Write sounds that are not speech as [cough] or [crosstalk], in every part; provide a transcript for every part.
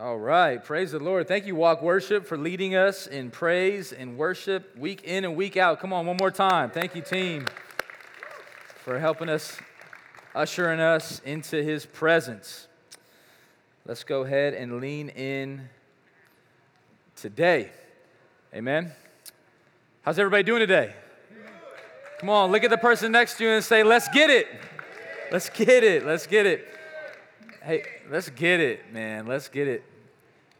All right, praise the Lord. Thank you, Walk Worship, for leading us in praise and worship week in and week out. Come on, one more time. Thank you, team, for helping us, ushering us into His presence. Let's go ahead and lean in today. Amen. How's everybody doing today? Come on, look at the person next to you and say, Let's get it. Let's get it. Let's get it. Hey, let's get it, man. Let's get it.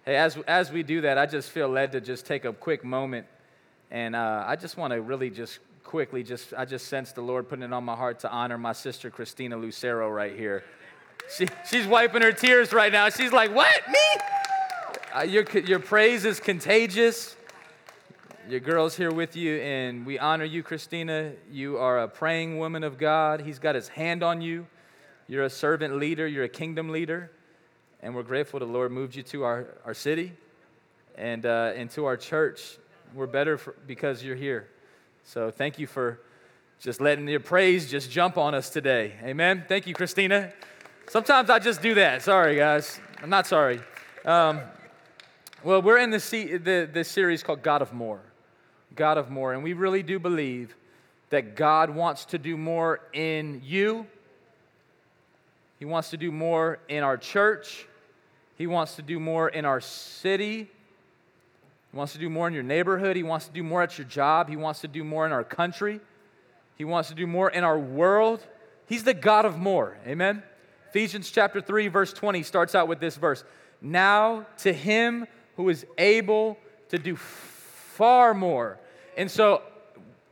Hey, as, as we do that, I just feel led to just take a quick moment. And uh, I just want to really just quickly, just I just sense the Lord putting it on my heart to honor my sister Christina Lucero right here. She, she's wiping her tears right now. She's like, What? Me? Uh, your, your praise is contagious. Your girl's here with you, and we honor you, Christina. You are a praying woman of God. He's got his hand on you. You're a servant leader, you're a kingdom leader, and we're grateful the Lord moved you to our, our city and, uh, and to our church. We're better for, because you're here. So thank you for just letting your praise just jump on us today. Amen. Thank you, Christina. Sometimes I just do that. Sorry, guys. I'm not sorry. Um, well, we're in the, this series called God of More. God of More. And we really do believe that God wants to do more in you he wants to do more in our church. He wants to do more in our city. He wants to do more in your neighborhood. He wants to do more at your job. He wants to do more in our country. He wants to do more in our world. He's the God of more. Amen. Ephesians chapter 3 verse 20 starts out with this verse. Now to him who is able to do far more. And so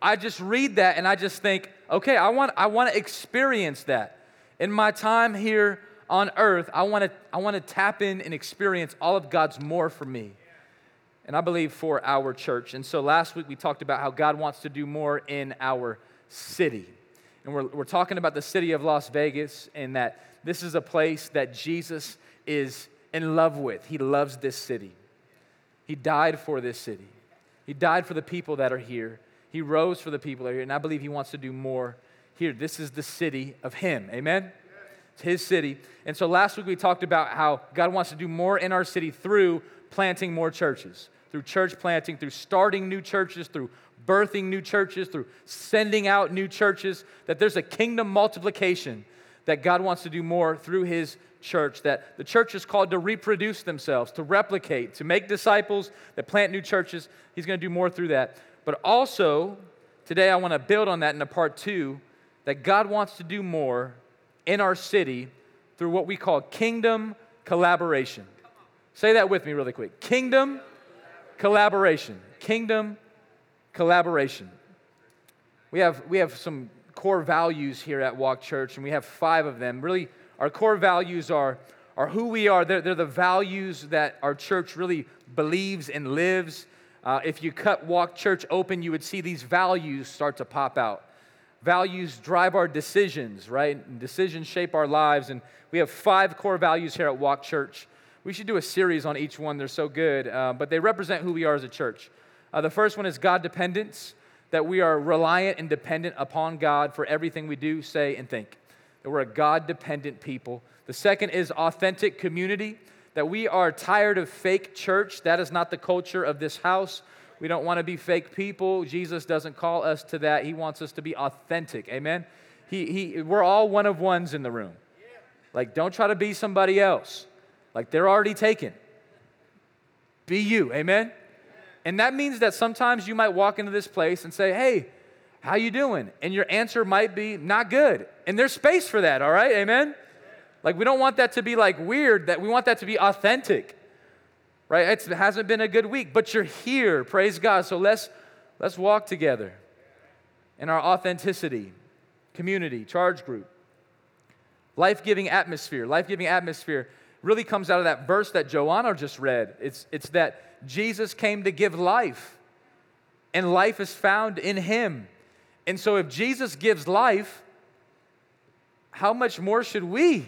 I just read that and I just think, okay, I want I want to experience that. In my time here on earth, I want to I want to tap in and experience all of God's more for me. And I believe for our church. And so last week we talked about how God wants to do more in our city. And we're, we're talking about the city of Las Vegas and that this is a place that Jesus is in love with. He loves this city. He died for this city. He died for the people that are here. He rose for the people that are here. And I believe He wants to do more here. This is the city of Him. Amen? It's His city. And so last week we talked about how God wants to do more in our city through planting more churches, through church planting, through starting new churches, through birthing new churches, through sending out new churches, that there's a kingdom multiplication that God wants to do more through His church, that the church is called to reproduce themselves, to replicate, to make disciples, that plant new churches. He's going to do more through that. But also, today I want to build on that in a part two that God wants to do more in our city through what we call kingdom collaboration. Say that with me really quick. Kingdom collaboration. Kingdom collaboration. We have, we have some core values here at Walk Church, and we have five of them. Really, our core values are, are who we are. They're, they're the values that our church really believes and lives. Uh, if you cut Walk Church open, you would see these values start to pop out. Values drive our decisions, right? And decisions shape our lives. And we have five core values here at Walk Church. We should do a series on each one. They're so good, uh, but they represent who we are as a church. Uh, the first one is God dependence, that we are reliant and dependent upon God for everything we do, say, and think. That we're a God dependent people. The second is authentic community, that we are tired of fake church. That is not the culture of this house. We don't want to be fake people. Jesus doesn't call us to that. He wants us to be authentic. Amen. He, he, we're all one of ones in the room. Like, don't try to be somebody else. Like, they're already taken. Be you. Amen. And that means that sometimes you might walk into this place and say, "Hey, how you doing?" And your answer might be not good. And there's space for that, all right? Amen. Like we don't want that to be like weird, that we want that to be authentic right? It's, it hasn't been a good week, but you're here. Praise God. So let's, let's walk together in our authenticity, community, charge group, life giving atmosphere. Life giving atmosphere really comes out of that verse that Joanna just read. It's, it's that Jesus came to give life, and life is found in him. And so if Jesus gives life, how much more should we?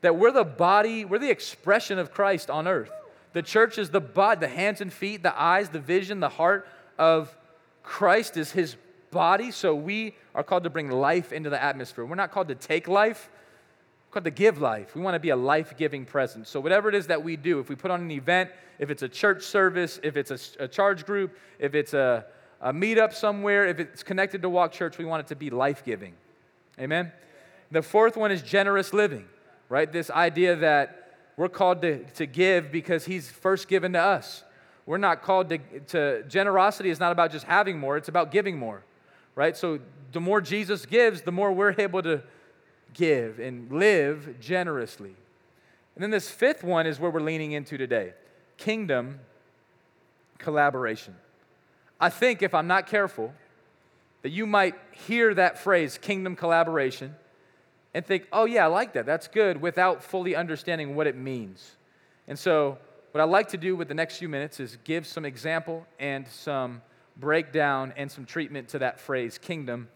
That we're the body, we're the expression of Christ on earth. The church is the body, the hands and feet, the eyes, the vision, the heart of Christ is his body. So we are called to bring life into the atmosphere. We're not called to take life, we're called to give life. We want to be a life giving presence. So, whatever it is that we do, if we put on an event, if it's a church service, if it's a, a charge group, if it's a, a meetup somewhere, if it's connected to Walk Church, we want it to be life giving. Amen? The fourth one is generous living, right? This idea that we're called to, to give because He's first given to us. We're not called to, to, generosity is not about just having more, it's about giving more, right? So the more Jesus gives, the more we're able to give and live generously. And then this fifth one is where we're leaning into today kingdom collaboration. I think if I'm not careful, that you might hear that phrase, kingdom collaboration, and think, oh, yeah, I like that. That's good, without fully understanding what it means. And so, what I'd like to do with the next few minutes is give some example and some breakdown and some treatment to that phrase, kingdom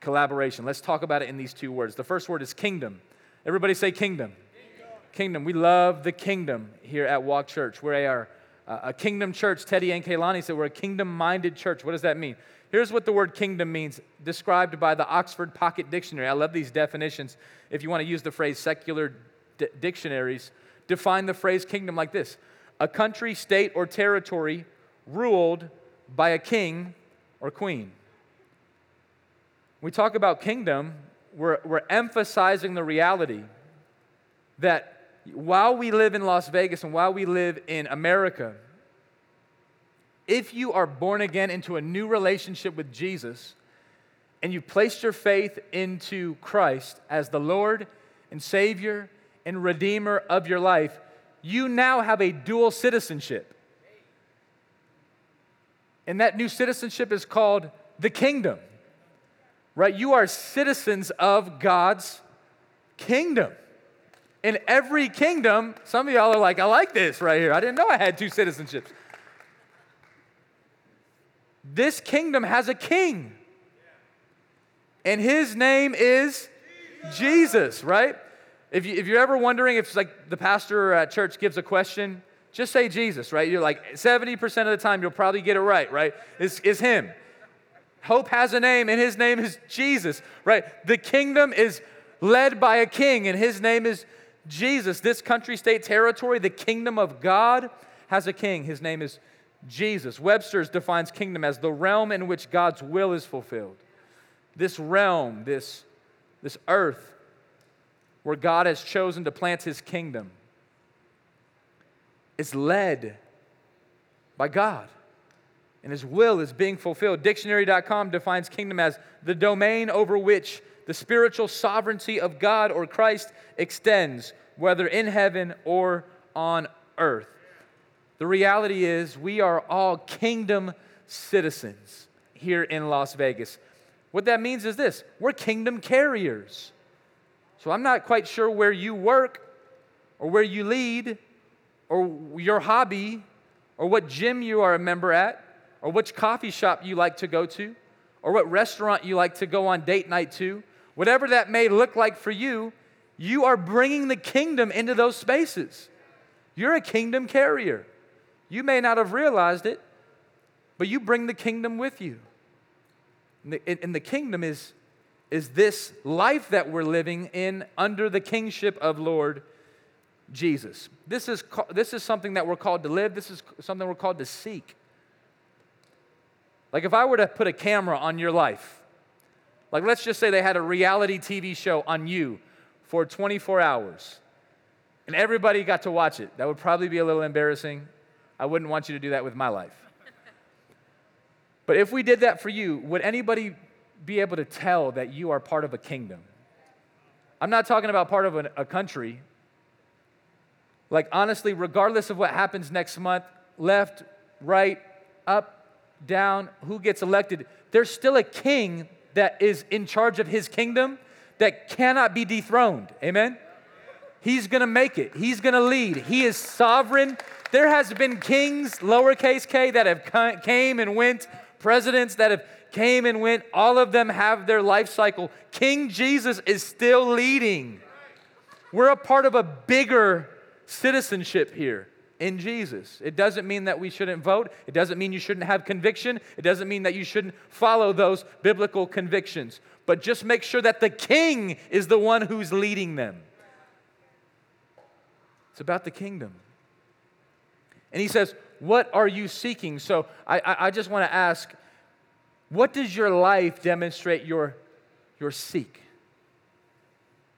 collaboration. Let's talk about it in these two words. The first word is kingdom. Everybody say kingdom. Kingdom. kingdom. We love the kingdom here at Walk Church. We are uh, a kingdom church. Teddy and Kaylani said we're a kingdom minded church. What does that mean? Here's what the word kingdom means, described by the Oxford Pocket Dictionary. I love these definitions. If you want to use the phrase secular d- dictionaries, define the phrase kingdom like this a country, state, or territory ruled by a king or queen. We talk about kingdom, we're, we're emphasizing the reality that while we live in Las Vegas and while we live in America, if you are born again into a new relationship with Jesus and you've placed your faith into Christ as the Lord and Savior and Redeemer of your life, you now have a dual citizenship. And that new citizenship is called the kingdom, right? You are citizens of God's kingdom. In every kingdom, some of y'all are like, I like this right here. I didn't know I had two citizenships. This kingdom has a king, and his name is Jesus, right? If, you, you're ever wondering if like the pastor at church gives a question, just say Jesus, right? You're like 70% of the time you'll probably get it right, right? It's, it's him. Hope has a name, and his name is Jesus, right? The kingdom is led by a king, and his name is Jesus. This country, state, territory, the kingdom of God has a king. His name is Jesus. Webster's defines kingdom as the realm in which God's will is fulfilled. This realm, this, this earth, where God has chosen to plant his kingdom, is led by God. And his will is being fulfilled. Dictionary.com defines kingdom as the domain over which the spiritual sovereignty of God or Christ extends, whether in heaven or on earth. The reality is, we are all kingdom citizens here in Las Vegas. What that means is this we're kingdom carriers. So I'm not quite sure where you work or where you lead or your hobby or what gym you are a member at or which coffee shop you like to go to or what restaurant you like to go on date night to. Whatever that may look like for you, you are bringing the kingdom into those spaces. You're a kingdom carrier. You may not have realized it, but you bring the kingdom with you. And the, and the kingdom is, is this life that we're living in under the kingship of Lord Jesus. This is, this is something that we're called to live, this is something we're called to seek. Like if I were to put a camera on your life, like let's just say they had a reality TV show on you for 24 hours, and everybody got to watch it, that would probably be a little embarrassing. I wouldn't want you to do that with my life. But if we did that for you, would anybody be able to tell that you are part of a kingdom? I'm not talking about part of a, a country. Like, honestly, regardless of what happens next month, left, right, up, down, who gets elected, there's still a king that is in charge of his kingdom that cannot be dethroned. Amen? He's gonna make it, he's gonna lead. He is sovereign, there has been kings, lowercase k, that have came and went, presidents that have came and went. All of them have their life cycle. King Jesus is still leading. We're a part of a bigger citizenship here in Jesus. It doesn't mean that we shouldn't vote. It doesn't mean you shouldn't have conviction. It doesn't mean that you shouldn't follow those biblical convictions. But just make sure that the king is the one who's leading them. It's about the kingdom. And he says, What are you seeking? So I, I, I just want to ask, what does your life demonstrate your, your seek?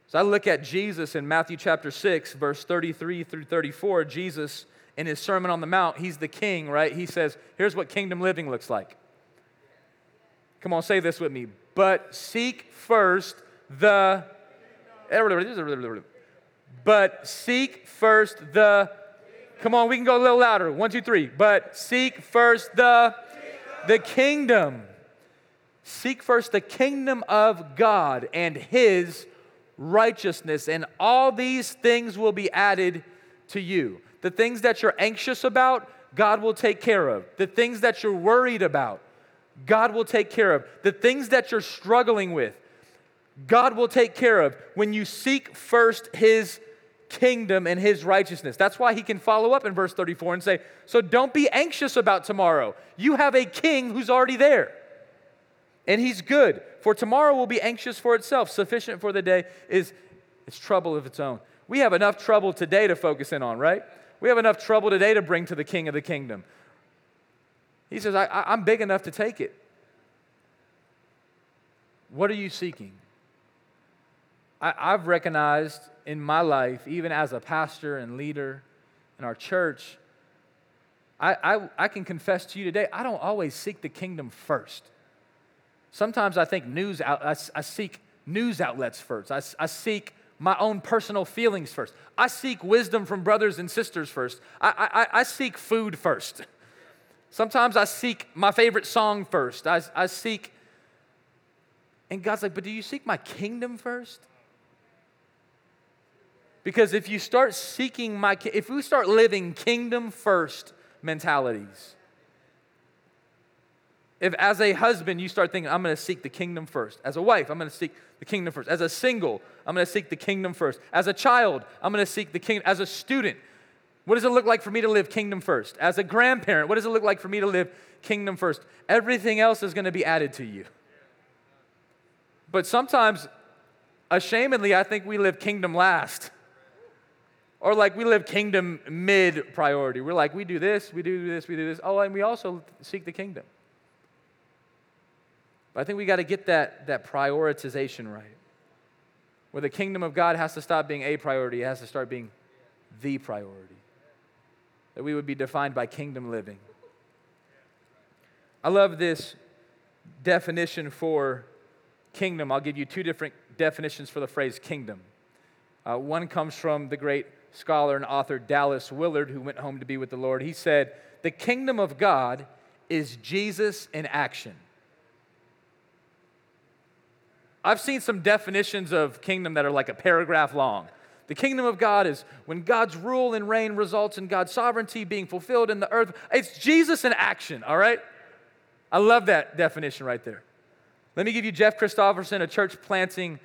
So I look at Jesus in Matthew chapter 6, verse 33 through 34. Jesus, in his Sermon on the Mount, he's the king, right? He says, Here's what kingdom living looks like. Come on, say this with me. But seek first the. But seek first the. Come on, we can go a little louder. One, two, three. But seek first the. The kingdom. Seek first the kingdom of God and his righteousness, and all these things will be added to you. The things that you're anxious about, God will take care of. The things that you're worried about, God will take care of. The things that you're struggling with, God will take care of when you seek first His kingdom and His righteousness. That's why He can follow up in verse 34 and say, So don't be anxious about tomorrow. You have a king who's already there, and He's good. For tomorrow will be anxious for itself. Sufficient for the day is its trouble of its own. We have enough trouble today to focus in on, right? We have enough trouble today to bring to the king of the kingdom. He says, I, am big enough to take it. What are you seeking? I, I've recognized in my life, even as a pastor and leader in our church, I, I, I can confess to you today, I don't always seek the kingdom first. Sometimes I think news out, I, I seek news outlets first. I, I seek my own personal feelings first. I seek wisdom from brothers and sisters first. I, I, I seek food first. [laughs] Sometimes I seek my favorite song first. I, I seek, and God's like, but do you seek my kingdom first? Because if you start seeking my, if we start living kingdom first mentalities, if as a husband you start thinking, I'm going to seek the kingdom first. As a wife, I'm going to seek the kingdom first. As a single, I'm going to seek the kingdom first. As a child, I'm going to seek the kingdom. As a student, what does it look like for me to live kingdom first? As a grandparent, what does it look like for me to live kingdom first? Everything else is going to be added to you. But sometimes, ashamedly, I think we live kingdom last. Or like we live kingdom mid priority. We're like, we do this, we do this, we do this. Oh, and we also seek the kingdom. But I think we got to get that, that prioritization right. Where the kingdom of God has to stop being a priority, it has to start being the priority. That we would be defined by kingdom living. I love this definition for kingdom. I'll give you two different definitions for the phrase kingdom. Uh, one comes from the great scholar and author Dallas Willard, who went home to be with the Lord. He said, The kingdom of God is Jesus in action. I've seen some definitions of kingdom that are like a paragraph long. The kingdom of God is when God's rule and reign results in God's sovereignty being fulfilled in the earth. It's Jesus in action, all right? I love that definition right there. Let me give you Jeff Christopherson, a church planting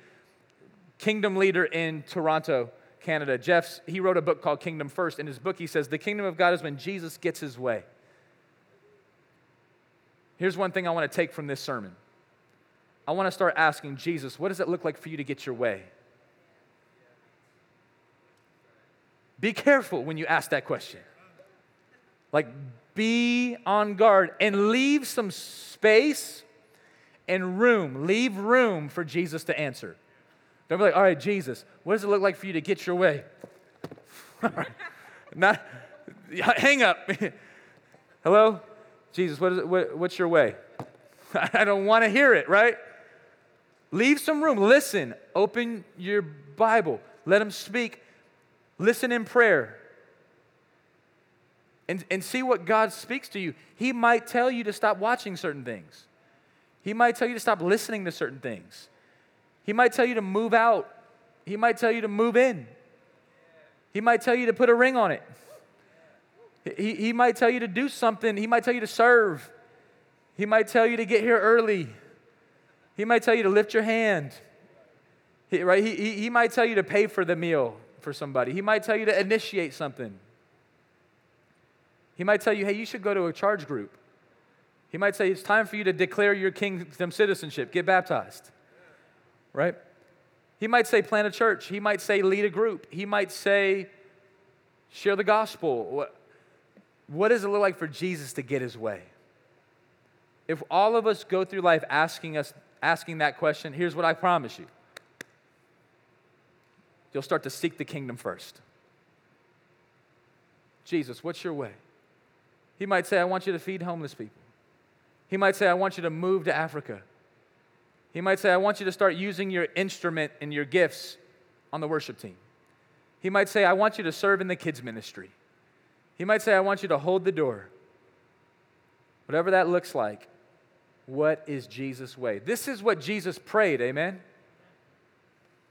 kingdom leader in Toronto, Canada. Jeff's, he wrote a book called Kingdom First. In his book, he says, The kingdom of God is when Jesus gets his way. Here's one thing I want to take from this sermon I want to start asking Jesus, what does it look like for you to get your way? Be careful when you ask that question. Like, be on guard and leave some space and room. Leave room for Jesus to answer. Don't be like, all right, Jesus, what does it look like for you to get your way? [laughs] Not, hang up. [laughs] Hello? Jesus, what is it, what, what's your way? [laughs] I don't want to hear it, right? Leave some room. Listen. Open your Bible. Let him speak. Listen in prayer. And, and see what God speaks to you. He might tell you to stop watching certain things. He might tell you to stop listening to certain things. He might tell you to move out. He might tell you to move in. He might tell you to put a ring on it. He, he might tell you to do something. He might tell you to serve. He might tell you to get here early. He might tell you to lift your hand. He, right? He, he, he might tell you to pay for the meal for somebody. He might tell you to initiate something. He might tell you, hey, you should go to a charge group. He might say, it's time for you to declare your kingdom citizenship, get baptized. Right? He might say, plant a church. He might say, lead a group. He might say, Share the gospel. What, what does it look like for Jesus to get his way? If all of us go through life asking us asking that question, here's what I promise you. You'll start to seek the kingdom first. Jesus, what's your way? He might say, I want you to feed homeless people. He might say, I want you to move to Africa. He might say, I want you to start using your instrument and your gifts on the worship team. He might say, I want you to serve in the kids' ministry. He might say, I want you to hold the door. Whatever that looks like, what is Jesus' way? This is what Jesus prayed, amen?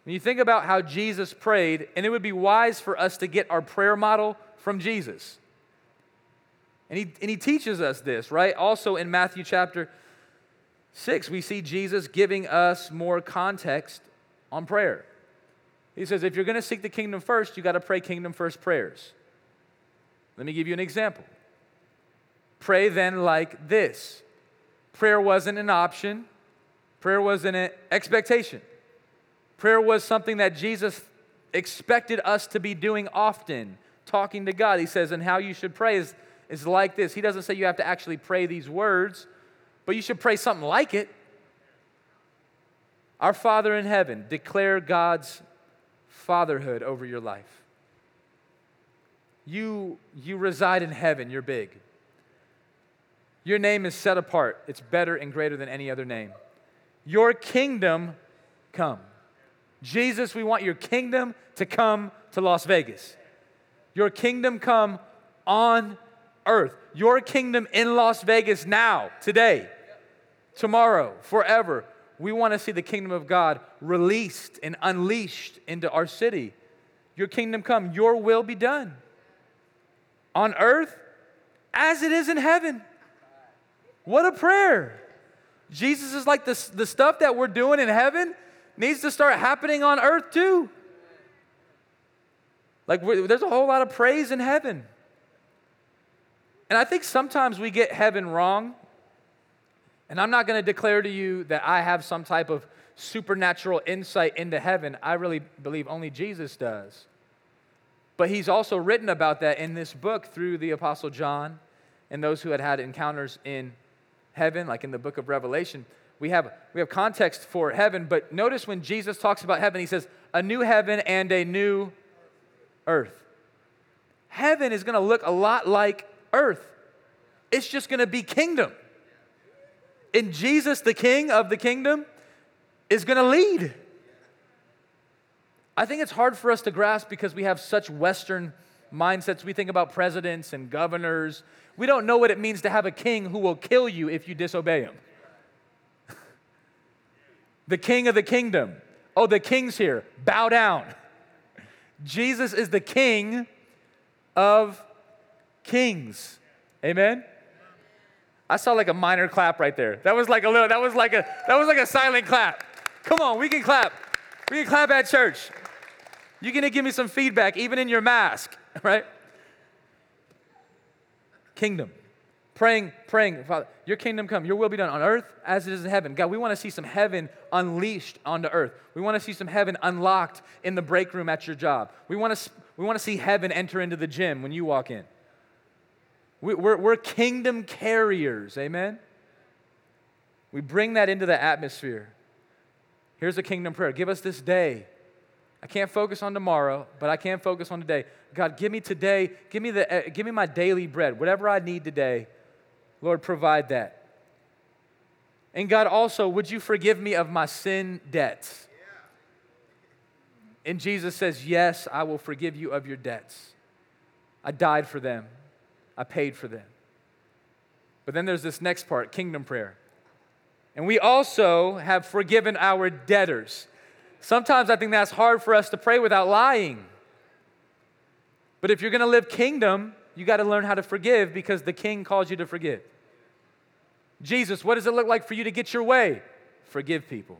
When you think about how Jesus prayed, and it would be wise for us to get our prayer model from Jesus. And he, and he teaches us this, right? Also in Matthew chapter 6, we see Jesus giving us more context on prayer. He says, if you're going to seek the kingdom first, you got to pray kingdom first prayers. Let me give you an example. Pray then like this prayer wasn't an option, prayer wasn't an expectation. Prayer was something that Jesus expected us to be doing often, talking to God. He says, and how you should pray is, is like this. He doesn't say you have to actually pray these words, but you should pray something like it. Our Father in heaven, declare God's fatherhood over your life. You, you reside in heaven, you're big. Your name is set apart, it's better and greater than any other name. Your kingdom come. Jesus, we want your kingdom to come to Las Vegas. Your kingdom come on earth. Your kingdom in Las Vegas now, today, tomorrow, forever. We want to see the kingdom of God released and unleashed into our city. Your kingdom come, your will be done on earth as it is in heaven. What a prayer. Jesus is like the, the stuff that we're doing in heaven needs to start happening on earth too. Like there's a whole lot of praise in heaven. And I think sometimes we get heaven wrong. And I'm not going to declare to you that I have some type of supernatural insight into heaven. I really believe only Jesus does. But he's also written about that in this book through the Apostle John and those who had had encounters in heaven, like in the book of Revelation. We have, we have context for heaven, but notice when Jesus talks about heaven, he says, a new heaven and a new earth. Heaven is going to look a lot like earth, it's just going to be kingdom. And Jesus, the king of the kingdom, is going to lead. I think it's hard for us to grasp because we have such Western mindsets. We think about presidents and governors. We don't know what it means to have a king who will kill you if you disobey him. [laughs] the king of the kingdom. Oh, the king's here. Bow down. Jesus is the king of kings. Amen. I saw like a minor clap right there. That was like a little, that was like a, that was like a silent clap. Come on, we can clap. We can clap at church. You're gonna give me some feedback, even in your mask, [laughs] right? Kingdom. Praying, praying, Father, your kingdom come, your will be done on earth as it is in heaven. God, we want to see some heaven unleashed onto earth. We want to see some heaven unlocked in the break room at your job. We want to, we want to see heaven enter into the gym when you walk in. We're, we're kingdom carriers, amen? We bring that into the atmosphere. Here's a kingdom prayer Give us this day. I can't focus on tomorrow, but I can focus on today. God, give me today, give me, the, uh, give me my daily bread, whatever I need today. Lord, provide that. And God, also, would you forgive me of my sin debts? And Jesus says, Yes, I will forgive you of your debts. I died for them. I paid for them. But then there's this next part kingdom prayer. And we also have forgiven our debtors. Sometimes I think that's hard for us to pray without lying. But if you're going to live kingdom, you got to learn how to forgive because the king calls you to forgive. Jesus, what does it look like for you to get your way? Forgive people.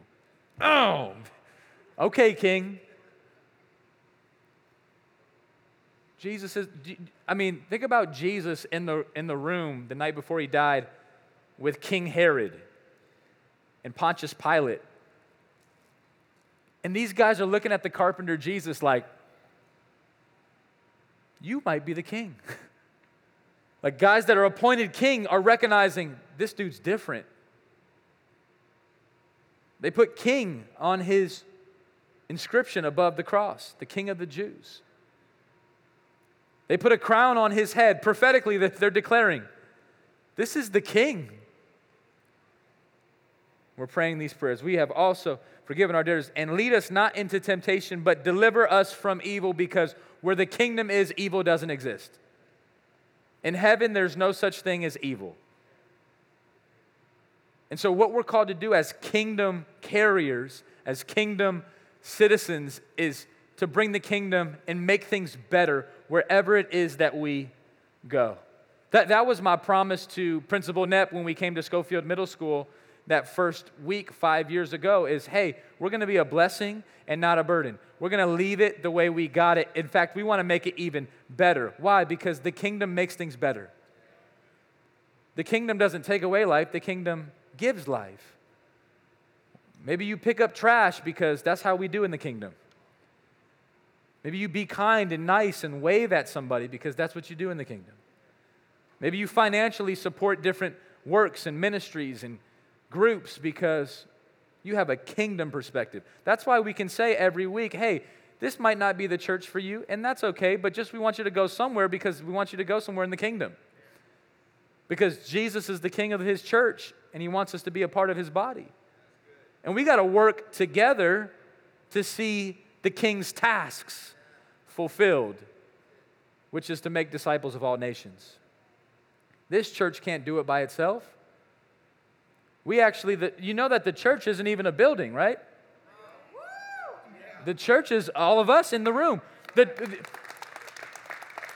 Oh, okay, king. Jesus is, I mean, think about Jesus in the, in the room the night before he died with King Herod and Pontius Pilate. And these guys are looking at the carpenter Jesus like, you might be the king. [laughs] like guys that are appointed king are recognizing this dude's different. They put king on his inscription above the cross, the king of the Jews. They put a crown on his head. Prophetically, that they're declaring, This is the king. We're praying these prayers. We have also forgiven our debtors and lead us not into temptation, but deliver us from evil because where the kingdom is, evil doesn't exist. In heaven, there's no such thing as evil. And so, what we're called to do as kingdom carriers, as kingdom citizens, is to bring the kingdom and make things better wherever it is that we go. That, that was my promise to Principal Knapp when we came to Schofield Middle School that first week five years ago is hey, we're going to be a blessing and not a burden. We're going to leave it the way we got it. In fact, we want to make it even better. Why? Because the kingdom makes things better. The kingdom doesn't take away life, the kingdom gives life. Maybe you pick up trash because that's how we do in the kingdom. Maybe you be kind and nice and wave at somebody because that's what you do in the kingdom. Maybe you financially support different works and ministries and groups because you have a kingdom perspective. That's why we can say every week, hey, this might not be the church for you, and that's okay, but just we want you to go somewhere because we want you to go somewhere in the kingdom. Because Jesus is the king of his church, and he wants us to be a part of his body. And we got to work together to see the king's tasks fulfilled, which is to make disciples of all nations. This church can't do it by itself. We actually, the, you know that the church isn't even a building, right? The church is all of us in the room. The, the,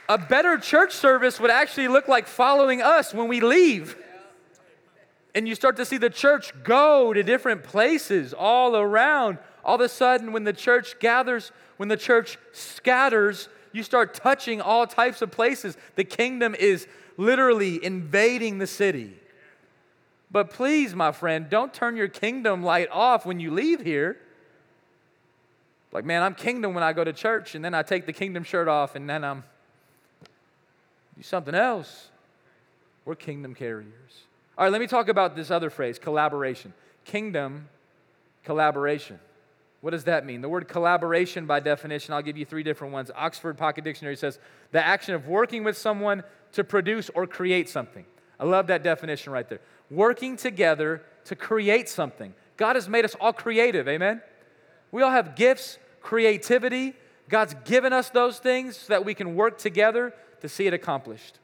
a better church service would actually look like following us when we leave. And you start to see the church go to different places all around. All of a sudden, when the church gathers, when the church scatters, you start touching all types of places. The kingdom is literally invading the city. But please, my friend, don't turn your kingdom light off when you leave here. Like, man, I'm kingdom when I go to church, and then I take the kingdom shirt off, and then I'm do something else. We're kingdom carriers. All right, let me talk about this other phrase collaboration. Kingdom collaboration. What does that mean? The word collaboration, by definition, I'll give you three different ones. Oxford Pocket Dictionary says the action of working with someone to produce or create something. I love that definition right there working together to create something. God has made us all creative, amen? We all have gifts, creativity. God's given us those things so that we can work together to see it accomplished.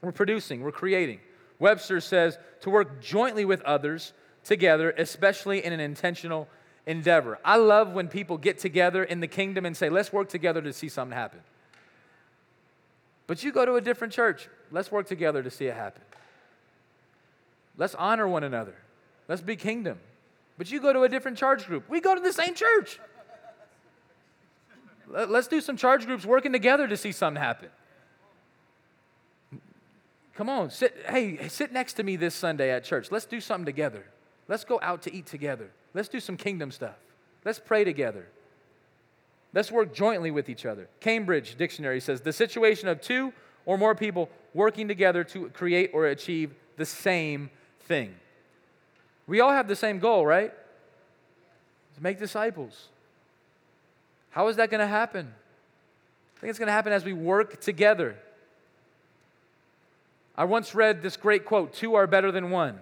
We're producing, we're creating. Webster says to work jointly with others together, especially in an intentional endeavor. I love when people get together in the kingdom and say, let's work together to see something happen. But you go to a different church, let's work together to see it happen. Let's honor one another. Let's be kingdom. But you go to a different charge group. We go to the same church. Let's do some charge groups working together to see something happen. Come on, sit, hey, sit next to me this Sunday at church. Let's do something together. Let's go out to eat together. Let's do some kingdom stuff. Let's pray together. Let's work jointly with each other. Cambridge Dictionary says the situation of two or more people working together to create or achieve the same thing. We all have the same goal, right? To make disciples. How is that going to happen? I think it's going to happen as we work together. I once read this great quote two are better than one.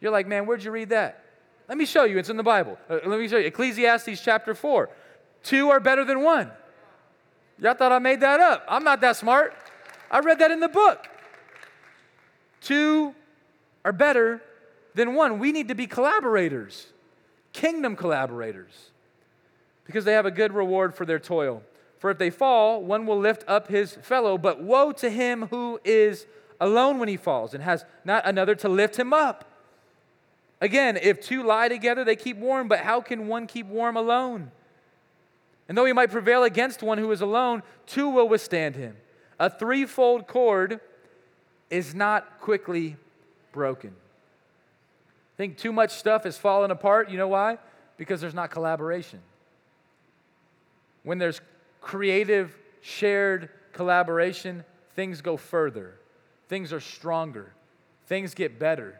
You're like, man, where'd you read that? Let me show you. It's in the Bible. Uh, let me show you. Ecclesiastes chapter 4. Two are better than one. Y'all thought I made that up. I'm not that smart. I read that in the book. Two are better than one. We need to be collaborators, kingdom collaborators, because they have a good reward for their toil. For if they fall, one will lift up his fellow, but woe to him who is alone when he falls and has not another to lift him up. Again, if two lie together, they keep warm, but how can one keep warm alone? And though he might prevail against one who is alone, two will withstand him. A threefold cord is not quickly broken. I think too much stuff is falling apart. You know why? Because there's not collaboration. When there's creative shared collaboration, things go further, things are stronger, things get better.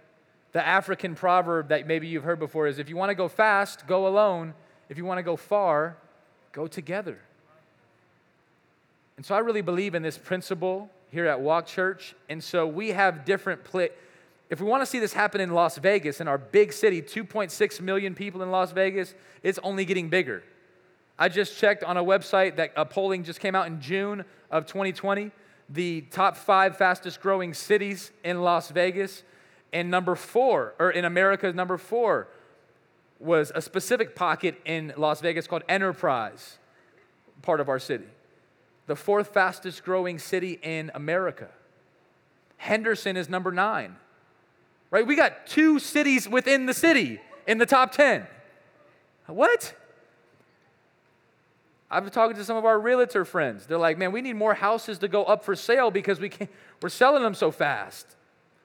The African proverb that maybe you've heard before is if you want to go fast, go alone. If you want to go far, go together. And so I really believe in this principle here at Walk Church. And so we have different pla- if we want to see this happen in Las Vegas, in our big city, 2.6 million people in Las Vegas, it's only getting bigger. I just checked on a website that a polling just came out in June of 2020. The top five fastest growing cities in Las Vegas, and number four, or in America, number four was a specific pocket in Las Vegas called Enterprise, part of our city. The fourth fastest growing city in America. Henderson is number nine, right? We got two cities within the city in the top 10. What? I've been talking to some of our realtor friends. They're like, man, we need more houses to go up for sale because we can't, we're selling them so fast.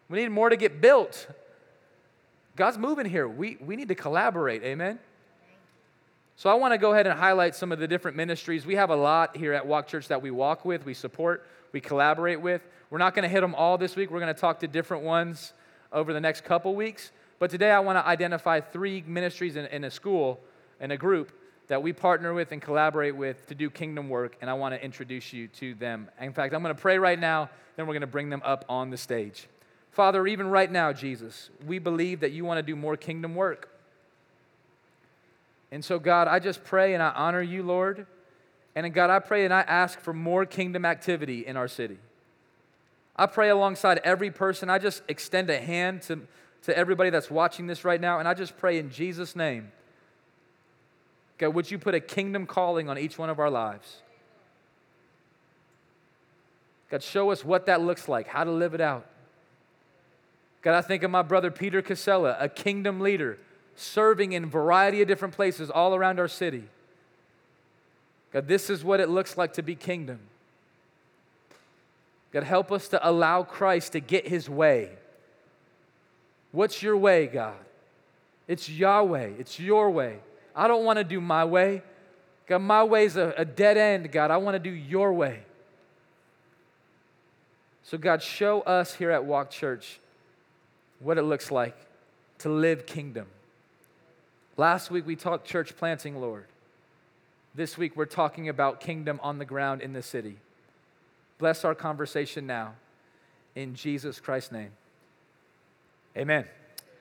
We need more to get built. God's moving here. We, we need to collaborate. Amen? So I want to go ahead and highlight some of the different ministries. We have a lot here at Walk Church that we walk with, we support, we collaborate with. We're not going to hit them all this week. We're going to talk to different ones over the next couple weeks. But today I want to identify three ministries in, in a school, in a group that we partner with and collaborate with to do kingdom work, and I want to introduce you to them. In fact, I'm going to pray right now, then we're going to bring them up on the stage. Father, even right now, Jesus, we believe that you want to do more kingdom work. And so, God, I just pray and I honor you, Lord. And God, I pray and I ask for more kingdom activity in our city. I pray alongside every person. I just extend a hand to, to everybody that's watching this right now. And I just pray in Jesus' name God, would you put a kingdom calling on each one of our lives? God, show us what that looks like, how to live it out. God, I think of my brother Peter Casella, a kingdom leader, serving in a variety of different places all around our city. God, this is what it looks like to be kingdom. God, help us to allow Christ to get his way. What's your way, God? It's Yahweh, it's your way. I don't want to do my way. God, my way's a, a dead end, God. I want to do your way. So, God, show us here at Walk Church what it looks like to live kingdom. Last week we talked church planting, Lord. This week we're talking about kingdom on the ground in the city. Bless our conversation now. In Jesus Christ's name. Amen.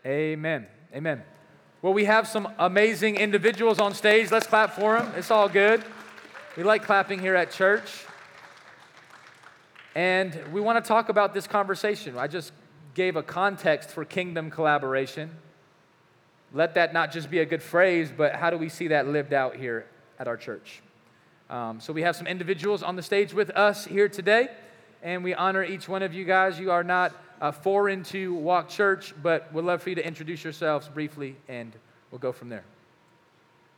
Amen. Amen. Well, we have some amazing individuals on stage. Let's clap for them. It's all good. We like clapping here at church. And we want to talk about this conversation. I just gave a context for kingdom collaboration. Let that not just be a good phrase, but how do we see that lived out here at our church? Um, so we have some individuals on the stage with us here today, and we honor each one of you guys. You are not uh, foreign to Walk Church, but we'd love for you to introduce yourselves briefly, and we'll go from there.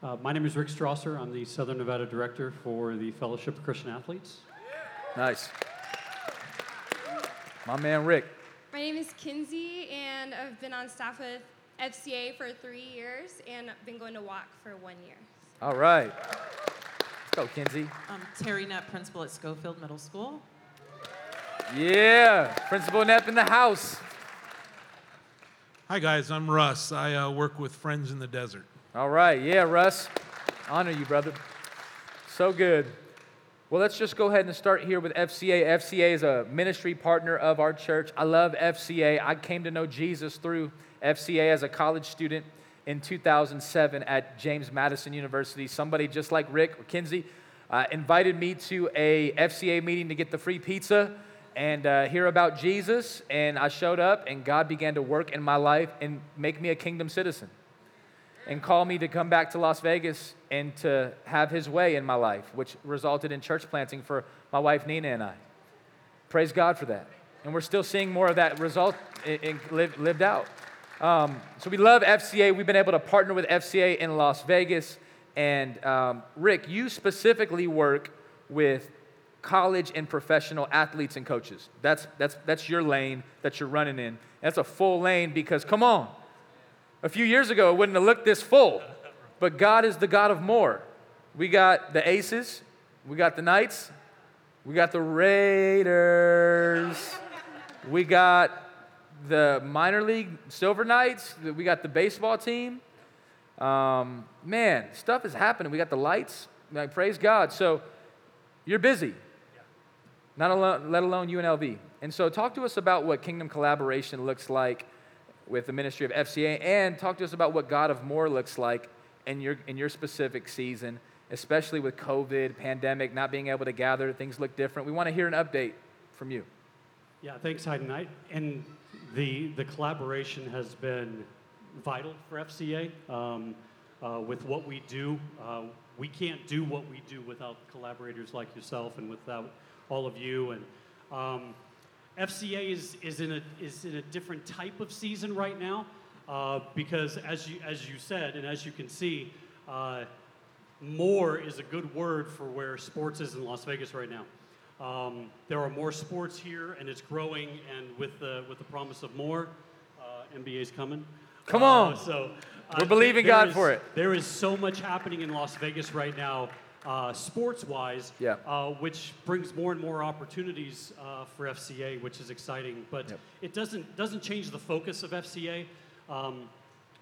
Uh, my name is Rick Strasser. I'm the Southern Nevada Director for the Fellowship of Christian Athletes. Nice. My man, Rick. My name is Kinsey, and I've been on staff with FCA for three years, and been going to Walk for one year. All right. Let's go, Kinsey. I'm Terry Knapp, principal at Schofield Middle School. Yeah, Principal Knapp in the house. Hi, guys. I'm Russ. I uh, work with Friends in the Desert. All right, yeah, Russ. Honor you, brother. So good. Well, let's just go ahead and start here with FCA. FCA is a ministry partner of our church. I love FCA. I came to know Jesus through FCA as a college student in 2007 at James Madison University. Somebody just like Rick or Kinsey uh, invited me to a FCA meeting to get the free pizza and uh, hear about Jesus. And I showed up, and God began to work in my life and make me a kingdom citizen and call me to come back to Las Vegas and to have his way in my life, which resulted in church planting for my wife Nina and I. Praise God for that. And we're still seeing more of that result in, in, lived, out. Um, so we love FCA. We've been able to partner with FCA in Las Vegas. And um, Rick, you specifically work with college and professional athletes and coaches. That's, that's, that's your lane that you're running in. That's a full lane because, come on, a few years ago it wouldn't have looked this full. But God is the God of more. We got the Aces, we got the Knights, We got the Raiders. We got the minor league Silver Knights. We got the baseball team. Um, man, stuff is happening. We got the lights. Like, praise God. So you're busy, not alone, let alone UNLV. And so talk to us about what kingdom collaboration looks like with the ministry of FCA, and talk to us about what God of More looks like in your in your specific season, especially with COVID, pandemic, not being able to gather. Things look different. We want to hear an update from you. Yeah, thanks, Hayden. I, and the, the collaboration has been vital for FCA um, uh, with what we do. Uh, we can't do what we do without collaborators like yourself and without all of you. And um, FCA is, is, in a, is in a different type of season right now uh, because, as you, as you said, and as you can see, uh, more is a good word for where sports is in Las Vegas right now. Um, there are more sports here, and it's growing. And with the with the promise of more, uh, NBA's coming. Come Uh, on. so We're believing God is- for it. There is so much happening in Las Vegas right now, uh, sports-wise, Yeah. uh, which brings more and more opportunities uh, for FCA, which is exciting. But Yep. it doesn't doesn't change the focus of FCA. Um,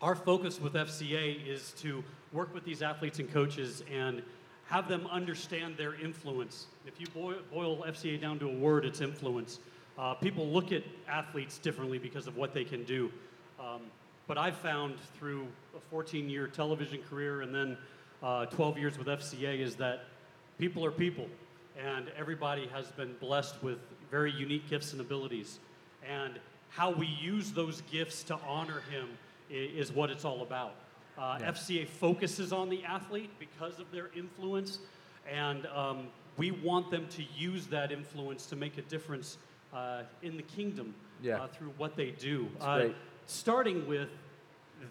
our focus with FCA is to work with these athletes and coaches and have them understand their influence. If you boil, FCA down to a word, it's influence. Uh, people look at athletes differently because of what they can do. Um, but I've found through a 14 year television career and then uh, 12 years with FCA is that people are people, and everybody has been blessed with very unique gifts and abilities. And how we use those gifts to honor him is what it's all about. Uh, FCA focuses on the athlete because of their influence, and um, we want them to use that influence to make a difference uh, in the kingdom Yeah. uh, through what they do. Uh, starting with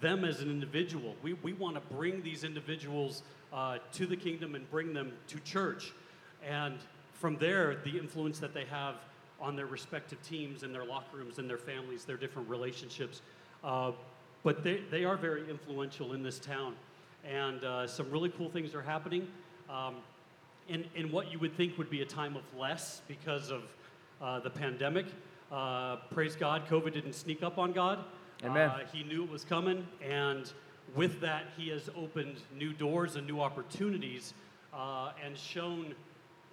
them as an individual. We, we want to bring these individuals uh, to the kingdom and bring them to church. And from there, the influence that they have on their respective teams and their locker rooms and their families, their different relationships. Uh, but they, they are very influential in this town. And uh, some really cool things are happening. Um, in, in what you would think would be a time of less because of uh, the pandemic. Uh, praise God, COVID didn't sneak up on God. Amen. Uh, he knew it was coming, and with that, He has opened new doors and new opportunities uh, and shown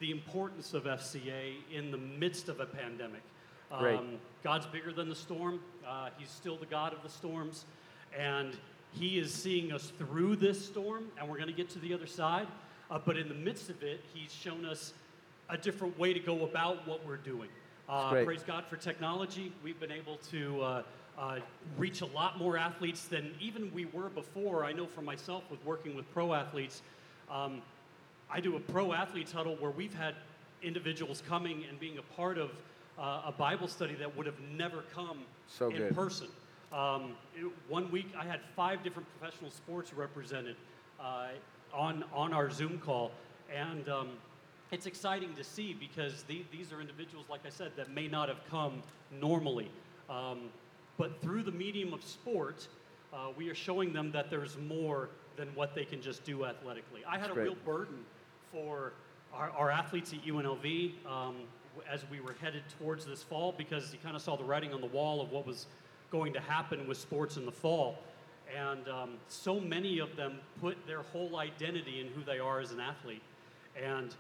the importance of FCA in the midst of a pandemic. Um, Great. God's bigger than the storm, uh, He's still the God of the storms, and He is seeing us through this storm, and we're going to get to the other side. Uh, but in the midst of it, He's shown us a different way to go about what we're doing. Uh, praise God for technology. We've been able to uh, uh, reach a lot more athletes than even we were before. I know for myself with working with pro athletes, um, I do a pro athletes huddle where we've had individuals coming and being a part of uh, a Bible study that would have never come So in good. person. Um, it- one week I had five different professional sports represented uh, on, on our Zoom call. And um, it's exciting to see because the, these are individuals, like I said, that may not have come normally. Um, but through the medium of sport, uh, we are showing them that there's more than what they can just do athletically. I had a great. real burden for our, our athletes at UNLV um, as we were headed towards this fall because you kind of saw the writing on the wall of what was going to happen with sports in the fall. And um, so many of them put their whole identity in who they are as an athlete. And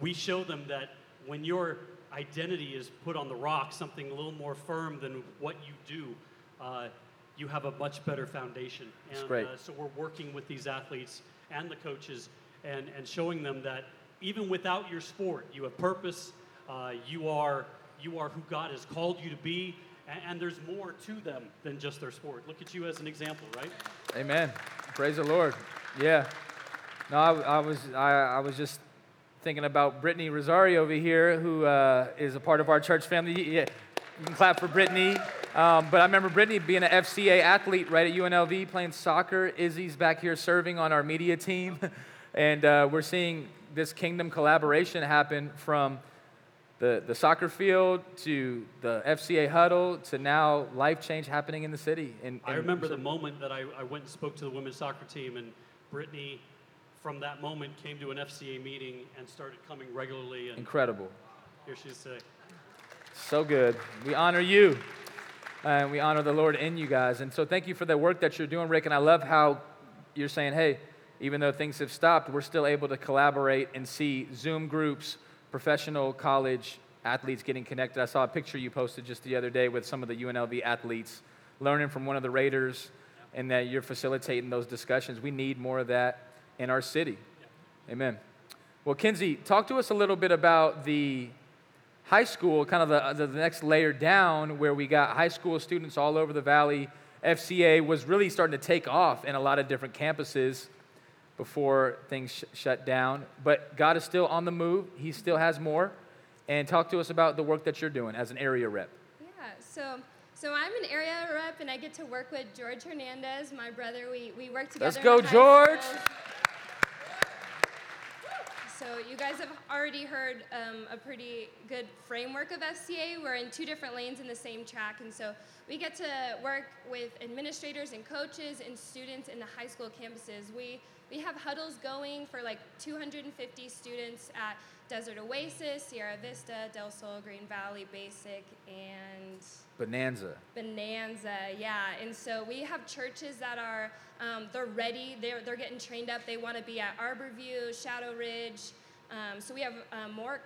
we show them that when your identity is put on the rock, something a little more firm than what you do, uh, you have a much better foundation. And great. Uh, so we're working with these athletes and the coaches and, and showing them that even without your sport, you have purpose, uh, you, are, you are who God has called you to be, and, and there's more to them than just their sport. Look at you as an example, right? Amen. Praise the Lord. Yeah. No, I, I was I, I was just thinking about Brittany Rosario over here, who uh, is a part of our church family. Yeah, you can clap for Brittany. Um, but I remember Brittany being an FCA athlete right at UNLV, playing soccer. Izzy's back here serving on our media team, [laughs] and uh, we're seeing this kingdom collaboration happen from the, the soccer field to the FCA huddle to now life change happening in the city. And, I remember the moment that I, I went and spoke to the women's soccer team, and Brittany from that moment came to an FCA meeting and started coming regularly. And Incredible. here she is today. So good. We honor you. And we honor the Lord in you guys. And so thank you for the work that you're doing, Rick. And I love how you're saying, hey, even though things have stopped, we're still able to collaborate and see Zoom groups, professional college athletes getting connected. I saw a picture you posted just the other day with some of the UNLV athletes learning from one of the Raiders and that you're facilitating those discussions. We need more of that in our city. Amen. Well, Kinsey, talk to us a little bit about the high school, kind of the, the next layer down, where we got high school students all over the valley. FCA was really starting to take off in a lot of different campuses before things sh- shut down. But God is still on the move, He still has more. And talk to us about the work that you're doing as an area rep. Yeah, so so I'm an area rep and I get to work with George Hernandez, my brother. We, we work together. Let's go, George! school. So you guys have already heard um, a pretty good framework of FCA. We're in two different lanes in the same track, and so we get to work with administrators and coaches and students in the high school campuses. We we have huddles going for like 250 students at Desert Oasis, Sierra Vista, Del Sol, Green Valley, Basic, and Bonanza. Bonanza, yeah. And so we have churches that are um, they're ready. They're they're getting trained up. They want to be at Arborview, Shadow Ridge. Um, so we have um, more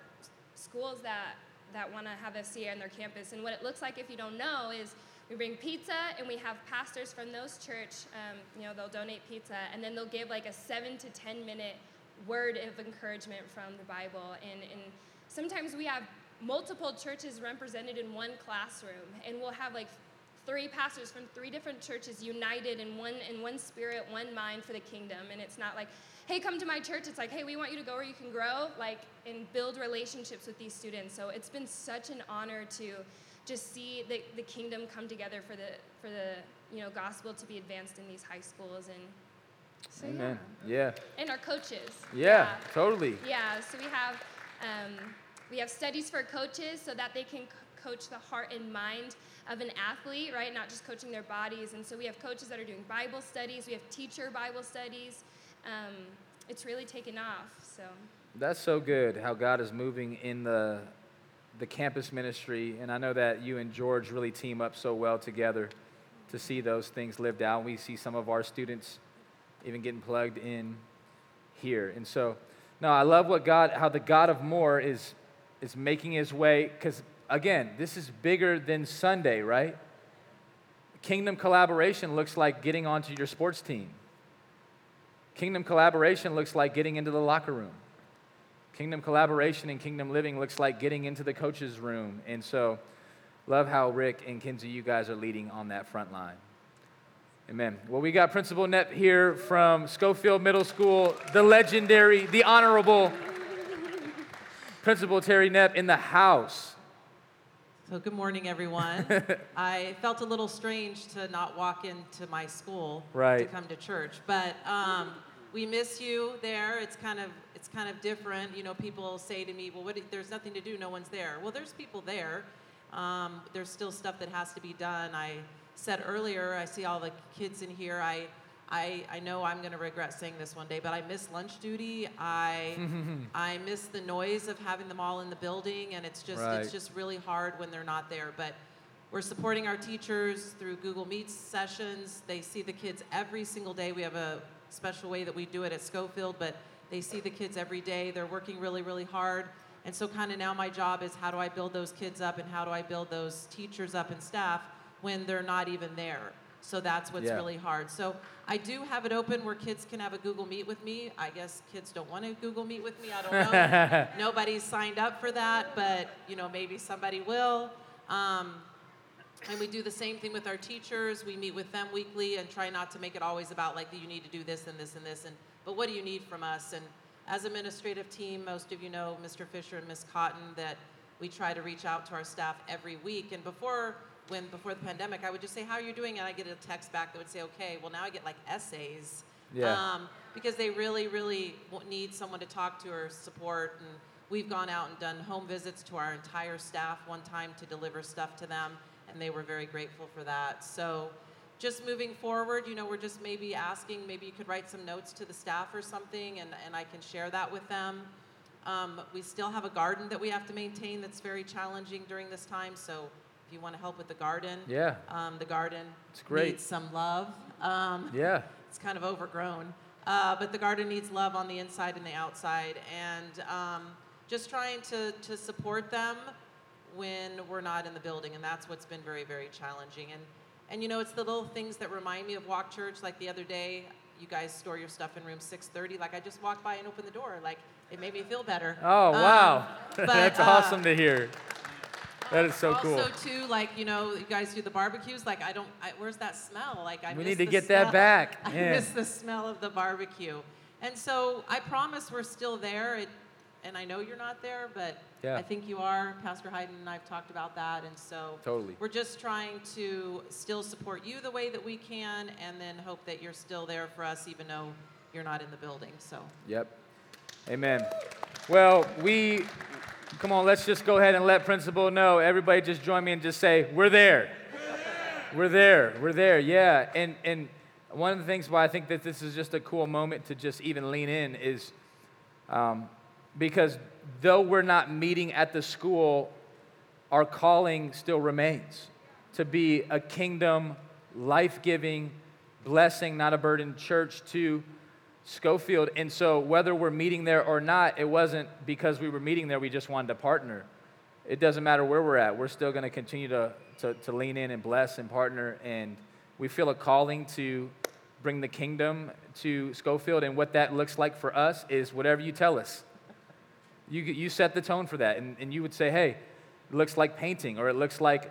schools that that want to have FCA on their campus. And what it looks like, if you don't know, is we bring pizza and we have pastors from those church. Um, you know, they'll donate pizza and then they'll give like a seven to ten minute word of encouragement from the Bible. And, and sometimes we have multiple churches represented in one classroom, and we'll have like three pastors from three different churches united in one in one spirit, one mind for the kingdom. And it's not like, hey, come to my church. It's like, hey, we want you to go where you can grow, like, and build relationships with these students. So it's been such an honor to just see the, the kingdom come together for the for the you know gospel to be advanced in these high schools and so Amen. yeah. Yeah. And our coaches. Yeah, totally. Yeah, so we have um, we have studies for coaches so that they can coach the heart and mind of an athlete, right? Not just coaching their bodies. And so we have coaches that are doing Bible studies. We have teacher Bible studies. Um, it's really taken off. So That's so good how God is moving in the the campus ministry and I know that you and George really team up so well together to see those things lived out. We see some of our students even getting plugged in here. And so no, I love what God how the God of more is is making his way cuz again, this is bigger than Sunday, right? Kingdom collaboration looks like getting onto your sports team. Kingdom collaboration looks like getting into the locker room. Kingdom collaboration and kingdom living looks like getting into the coach's room. And so, love how Rick and Kinsey, you guys are leading on that front line. Amen. Well, we got Principal Knapp here from Schofield Middle School, the legendary, the honorable [laughs] Principal Terry Knapp in the house. So, good morning, everyone. [laughs] I felt a little strange to not walk into my school right. to come to church, but um, we miss you there. It's kind of it's kind of different. You know, people say to me, "Well, what, there's nothing to do. No one's there." Well, there's people there. Um, there's still stuff that has to be done. I said earlier, I see all the kids in here. I I, I know I'm going to regret saying this one day, but I miss lunch duty. I [laughs] I miss the noise of having them all in the building, and it's just Right. it's just really hard when they're not there. But we're supporting our teachers through Google Meet sessions. They see the kids every single day. We have a special way that we do it at Schofield, but they see the kids every day. They're working really, really hard. And so, kind of now, my job is how do I build those kids up and how do I build those teachers up and staff when they're not even there? So that's what's Yeah. really hard. So I do have it open where kids can have a Google Meet with me. I guess kids don't want to Google Meet with me. I don't know. [laughs] Nobody's signed up for that, but you know maybe somebody will. Um, and we do the same thing with our teachers. We meet with them weekly and try not to make it always about like you need to do this and this and this and but what do you need from us? And as administrative team, most of you know Mr. Fisher and Ms. Cotton that we try to reach out to our staff every week. And before when before the pandemic, I would just say, "How are you doing?" and I get a text back that would say, "Okay." Well, now I get like essays. Yeah. Um, because they really, really need someone to talk to or support. And we've gone out and done home visits to our entire staff one time to deliver stuff to them, and they were very grateful for that. So just moving forward, you know, we're just maybe asking, maybe you could write some notes to the staff or something, and, and I can share that with them. Um, we still have a garden that we have to maintain that's very challenging during this time, so if you want to help with the garden, Yeah. um, the garden It's great. needs some love. Um, [laughs] Yeah. it's kind of overgrown. Uh, but the garden needs love on the inside and the outside. And um, just trying to, to support them when we're not in the building. And that's what's been very, very challenging. And, and you know, it's the little things that remind me of Walk Church. Like the other day, you guys store your stuff in room 630. Like I just walked by and opened the door. Like it made me feel better. Oh, Um, wow. [laughs] but, That's uh, awesome to hear. That is so cool. Also, too, like you know, you guys do the barbecues. Like I don't, I, where's that smell? Like I We miss need to the get that smell. back. [laughs] I miss the smell of the barbecue. And so I promise we're still there. It, and I know you're not there, but Yeah. I think you are. Pastor Hayden and I've talked about that, and so Totally. we're just trying to still support you the way that we can, and then hope that you're still there for us, even though you're not in the building. So. Yep. Amen. Well, we, come on, let's just go ahead and let Principal know. Everybody just join me and just say, we're there. We're there. We're there. Yeah. And, and one of the things why I think that this is just a cool moment to just even lean in is um, because though we're not meeting at the school, our calling still remains to be a kingdom, life giving, blessing, not a burden church to Schofield. And so, whether we're meeting there or not, it wasn't because we were meeting there, we just wanted to partner. It doesn't matter where we're at, we're still going to continue to, to, to lean in and bless and partner. And we feel a calling to bring the kingdom to Schofield. And what that looks like for us is whatever you tell us. You, you set the tone for that. And, and you would say, hey, it looks like painting or it looks like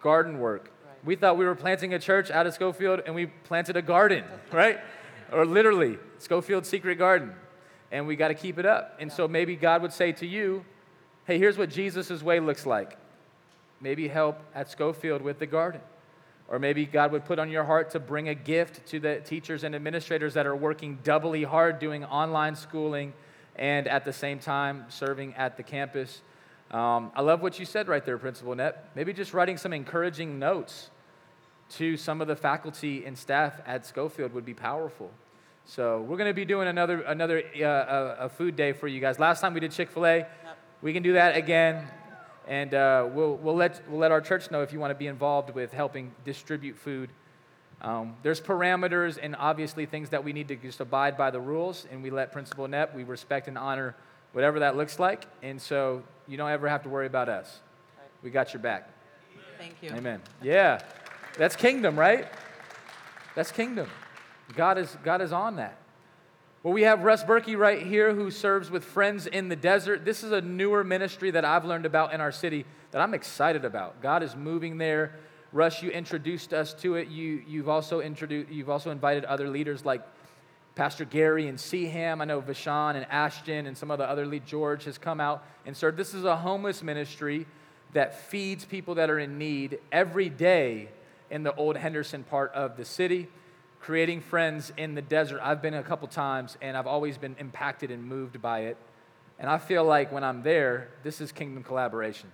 garden work. We thought we were planting a church out of Schofield and we planted a garden, [laughs] right? or literally, Schofield Secret Garden. And we got to keep it up. And so maybe God would say to you, hey, here's what Jesus' way looks like. Maybe help at Schofield with the garden. Or maybe God would put on your heart to bring a gift to the teachers and administrators that are working doubly hard doing online schooling and at the same time serving at the campus. Um, I love what you said right there, Principal Knapp. Maybe just writing some encouraging notes to some of the faculty and staff at Schofield would be powerful. So we're going to be doing another another uh, a, a food day for you guys. Last time we did Chick Fil A, we can do that again, and uh, we'll we'll let we'll let our church know if you want to be involved with helping distribute food. Um, there's parameters and obviously things that we need to just abide by the rules, and we let Principal Knapp we respect and honor whatever that looks like, and so you don't ever have to worry about us. We got your back. Thank you. Amen. Yeah. That's kingdom, right? That's kingdom. God is, God is on that. Well, we have Russ Berkey right here who serves with Friends in the Desert. This is a newer ministry that I've learned about in our city that I'm excited about. God is moving there. Russ, you introduced us to it. You, you've, also introduced, you've also invited other leaders like Pastor Gary and Seaham. I know Vashon and Ashton and some of the other lead. George has come out and served. This is a homeless ministry that feeds people that are in need every day in the old Henderson part of the city, creating friends in the desert. I've been a couple times and I've always been impacted and moved by it. And I feel like when I'm there, this is kingdom collaboration.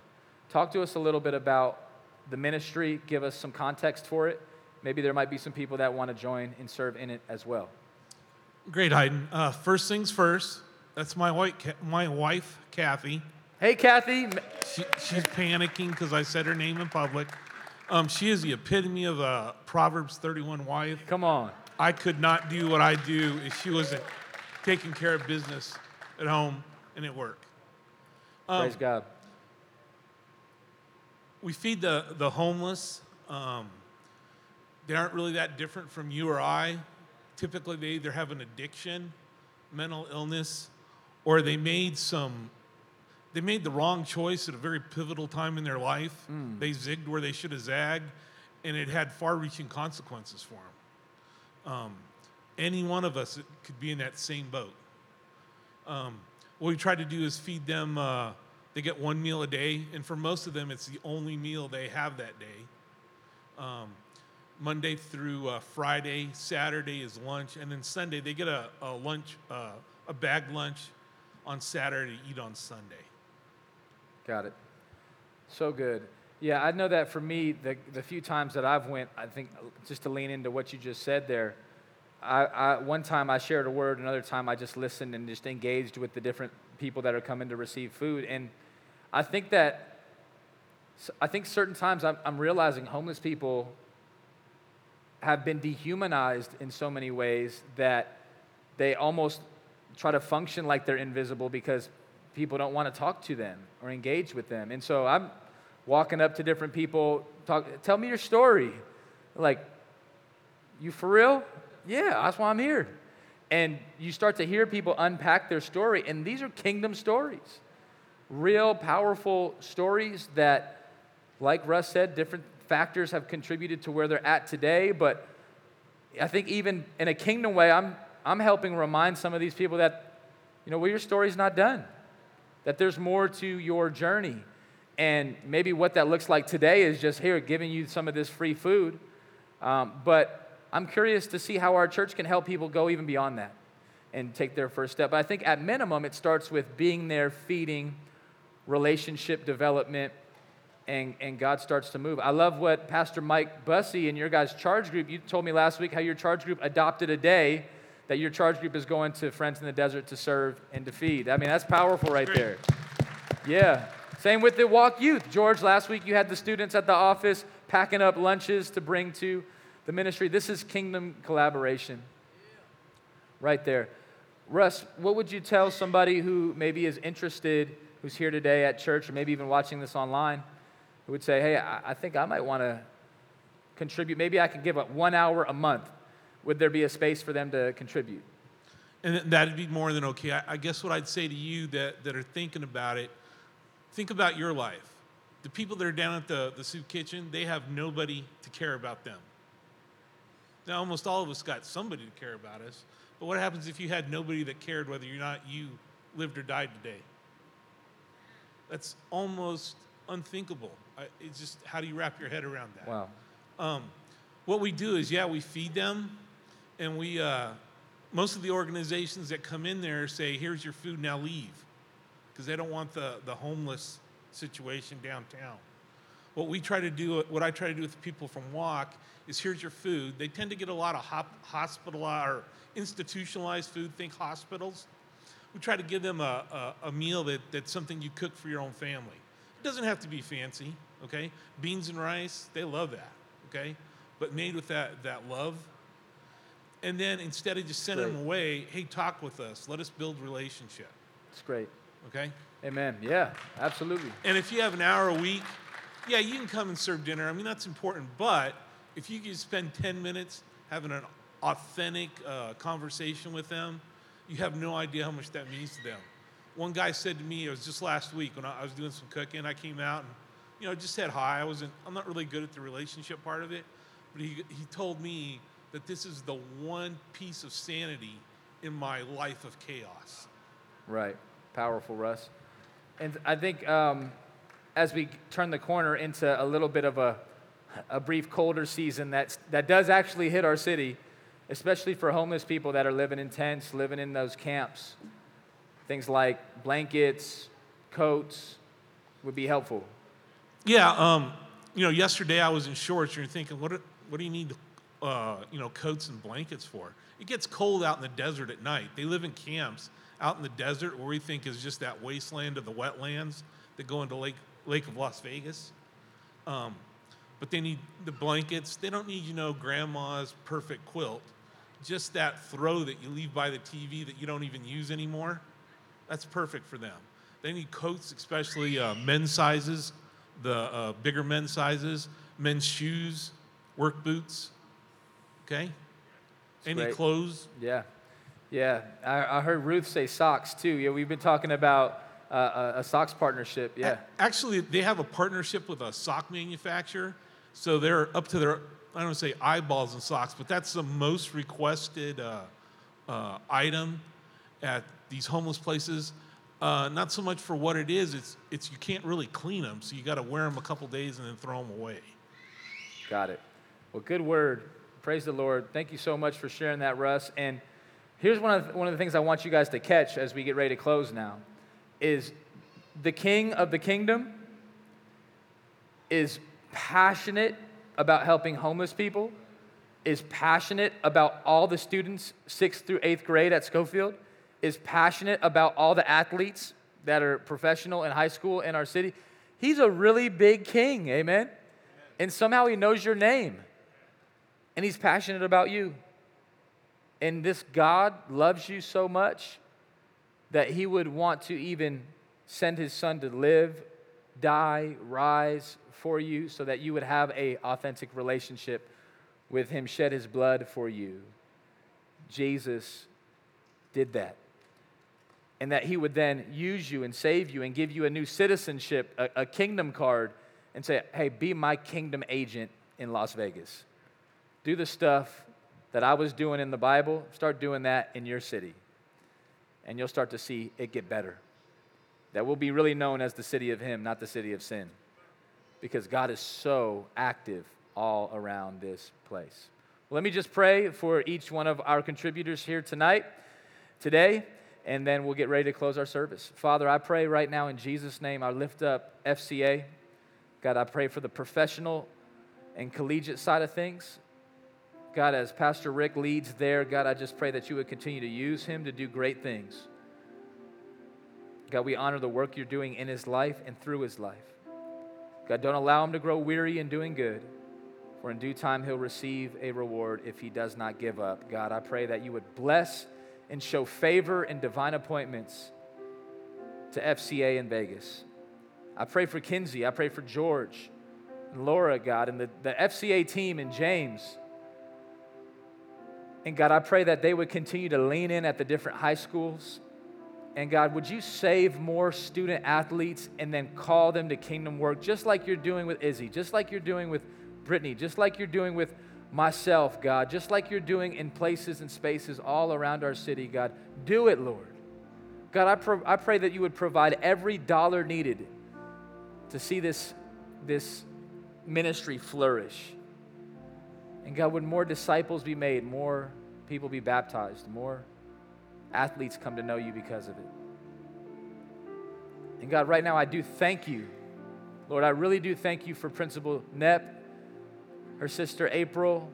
Talk to us a little bit about the ministry, give us some context for it. Maybe there might be some people that want to join and serve in it as well. Great, Hayden. Uh, first things first. That's my, ca- my wife, Kathy. Hey, Kathy. She, she's panicking because I said her name in public. Um, she is the epitome of a Proverbs 31 wife. Come on. I could not do what I do if she wasn't taking care of business at home and at work. Um, Praise God. We feed the, the homeless. Um, they aren't really that different from you or I. Typically, they either have an addiction, mental illness, or they made some. They made the wrong choice at a very pivotal time in their life. They zigged where they should have zagged, and it had far-reaching consequences for them. Um, any one of us could be in that same boat. Um, what we try to do is feed them. Uh, they get one meal a day, and for most of them, it's the only meal they have that day. Um, Monday through uh, Friday, Saturday is lunch, and then Sunday they get a, a lunch, uh, a bag lunch on Saturday to eat on Sunday. Got it. So good. Yeah, I know that for me, the, the few times that I've went, I think just to lean into what you just said there, I, I, one time I shared a word, another time I just listened and just engaged with the different people that are coming to receive food. And I think that, I think certain times I'm, I'm realizing homeless people have been dehumanized in so many ways that they almost try to function like they're invisible because people don't want to talk to them or engage with them. And so I'm walking up to different people, talk, tell me your story. Like, you for real? Yeah, that's why I'm here. And you start to hear people unpack their story, and these are kingdom stories. Real, powerful stories that, like Russ said, different factors have contributed to where they're at today. But I think even in a kingdom way, I'm, I'm helping remind some of these people that, you know, well, your story's not done, that there's more to your journey and maybe what that looks like today is just here, giving you some of this free food. Um, but I'm curious to see how our church can help people go even beyond that and take their first step. But I think at minimum, it starts with being there, feeding, relationship development, and, and God starts to move. I love what Pastor Mike Bussey and your guys' charge group, you told me last week how your charge group adopted a day that your charge group is going to Friends in the Desert to serve and to feed. I mean, that's powerful right there. Yeah. Same with the Walk Youth. George, last week you had the students at the office packing up lunches to bring to the ministry. This is kingdom collaboration right there. Russ, what would you tell somebody who maybe is interested, who's here today at church, or maybe even watching this online, who would say, hey, I, think I might want to contribute. Maybe I can give up one hour a month. Would there be a space for them to contribute? And that'd be more than okay. I, I guess what I'd say to you that, that are thinking about it Think about your life. The people that are down at the, the soup kitchen, they have nobody to care about them. Now, almost all of us got somebody to care about us, but what happens if you had nobody that cared whether or not you lived or died today? That's almost unthinkable. I, it's just how do you wrap your head around that? Wow. Um, what we do is, yeah, we feed them, and we, uh, most of the organizations that come in there say, here's your food, now leave because they don't want the, the homeless situation downtown. What we try to do, what I try to do with people from Walk is here's your food. They tend to get a lot of hop, hospitalized or institutionalized food, think hospitals. We try to give them a, a, a meal that, that's something you cook for your own family. It doesn't have to be fancy, okay? Beans and rice, they love that, okay? But made with that, that love. And then instead of just sending them away, hey, talk with us. Let us build relationship. It's great. Okay? Amen. Yeah, absolutely. And if you have an hour a week, yeah, you can come and serve dinner. I mean, that's important. But if you can spend 10 minutes having an authentic uh, conversation with them, you have no idea how much that means to them. One guy said to me, it was just last week when I was doing some cooking, I came out and, you know, just said hi. I wasn't, I'm not really good at the relationship part of it, but he, he told me that this is the one piece of sanity in my life of chaos. Right powerful, Russ. And I think um, as we turn the corner into a little bit of a, a brief colder season that's, that does actually hit our city, especially for homeless people that are living in tents, living in those camps, things like blankets, coats would be helpful. Yeah, um, you know, yesterday I was in shorts, and you're thinking, what, what do you need, uh, you know, coats and blankets for? It gets cold out in the desert at night. They live in camps out in the desert where we think is just that wasteland of the wetlands that go into Lake, Lake of Las Vegas. Um, but they need the blankets. They don't need, you know, grandma's perfect quilt. Just that throw that you leave by the TV that you don't even use anymore. That's perfect for them. They need coats, especially uh, men's sizes, the uh, bigger men's sizes, men's shoes, work boots. Okay? Any Great. clothes? Yeah. Yeah, I, I heard Ruth say socks too. Yeah, we've been talking about uh, a, a socks partnership. Yeah. Actually, they have a partnership with a sock manufacturer, so they're up to their I don't say eyeballs and socks, but that's the most requested uh, uh, item at these homeless places. Uh, not so much for what it is; it's it's you can't really clean them, so you got to wear them a couple days and then throw them away. Got it. Well, good word. Praise the Lord. Thank you so much for sharing that, Russ. And Here's one of, the, one of the things I want you guys to catch as we get ready to close now is the king of the kingdom is passionate about helping homeless people, is passionate about all the students, sixth through eighth grade at Schofield, is passionate about all the athletes that are professional in high school in our city. He's a really big king, amen? And somehow he knows your name. And he's passionate about you. And this God loves you so much that he would want to even send his son to live, die, rise for you so that you would have a authentic relationship with him shed his blood for you. Jesus did that. And that he would then use you and save you and give you a new citizenship, a, a kingdom card, and say, hey, be my kingdom agent in Las Vegas. Do the stuff that I was doing in the Bible, start doing that in your city. And you'll start to see it get better. That will be really known as the city of Him, not the city of sin. Because God is so active all around this place. Let me just pray for each one of our contributors here tonight, today, and then we'll get ready to close our service. Father, I pray right now in Jesus' name, I lift up FCA. God, I pray for the professional and collegiate side of things. God, as Pastor Rick leads there, God, I just pray that you would continue to use him to do great things. God, we honor the work you're doing in his life and through his life. God, don't allow him to grow weary in doing good, for in due time he'll receive a reward if he does not give up. God, I pray that you would bless and show favor and divine appointments to FCA in Vegas. I pray for Kinsey. I pray for George and Laura, God, and the, the FCA team and James. And God, I pray that they would continue to lean in at the different high schools. And God, would you save more student athletes and then call them to kingdom work, just like you're doing with Izzy, just like you're doing with Brittany, just like you're doing with myself, God, just like you're doing in places and spaces all around our city, God. Do it, Lord. God, I, pro- I pray that you would provide every dollar needed to see this, this ministry flourish. And God, would more disciples be made, more people be baptized, more athletes come to know you because of it. And God, right now I do thank you. Lord, I really do thank you for Principal Knapp her sister April,